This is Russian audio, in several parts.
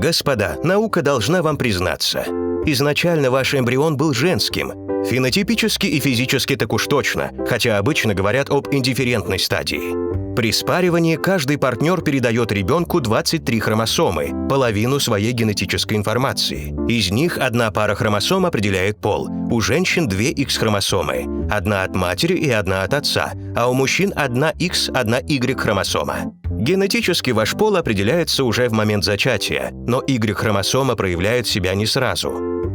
Господа, наука должна вам признаться. Изначально ваш эмбрион был женским. Фенотипически и физически так уж точно, хотя обычно говорят об индифферентной стадии. При спаривании каждый партнер передает ребенку 23 хромосомы, половину своей генетической информации. Из них одна пара хромосом определяет пол. У женщин две X-хромосомы, одна от матери и одна от отца, а у мужчин одна X, одна Y-хромосома. Генетически ваш пол определяется уже в момент зачатия, но Y-хромосома проявляет себя не сразу.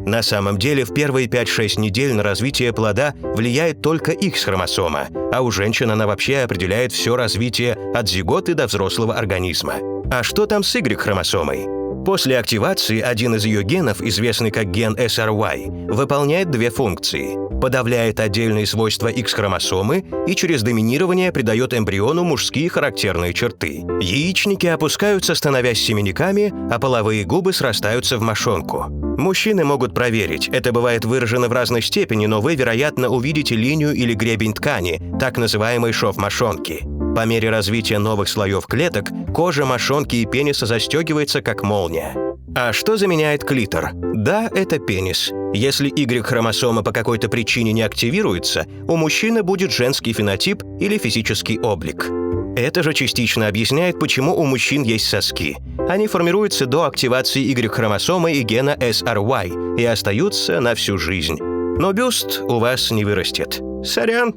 На самом деле в первые 5-6 недель на развитие плода влияет только X-хромосома, а у женщин она вообще определяет все развитие от зиготы до взрослого организма. А что там с Y-хромосомой? После активации один из ее генов, известный как ген SRY, выполняет две функции – подавляет отдельные свойства X-хромосомы и через доминирование придает эмбриону мужские характерные черты. Яичники опускаются, становясь семенниками, а половые губы срастаются в мошонку. Мужчины могут проверить, это бывает выражено в разной степени, но вы, вероятно, увидите линию или гребень ткани, так называемый шов мошонки. По мере развития новых слоев клеток кожа мошонки и пениса застегивается как молния. А что заменяет клитор? Да, это пенис. Если Y-хромосома по какой-то причине не активируется, у мужчины будет женский фенотип или физический облик. Это же частично объясняет, почему у мужчин есть соски. Они формируются до активации Y-хромосомы и гена SRY и остаются на всю жизнь. Но бюст у вас не вырастет. Сорян.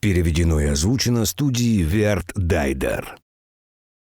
Переведено и озвучено студией Верт Дайдер.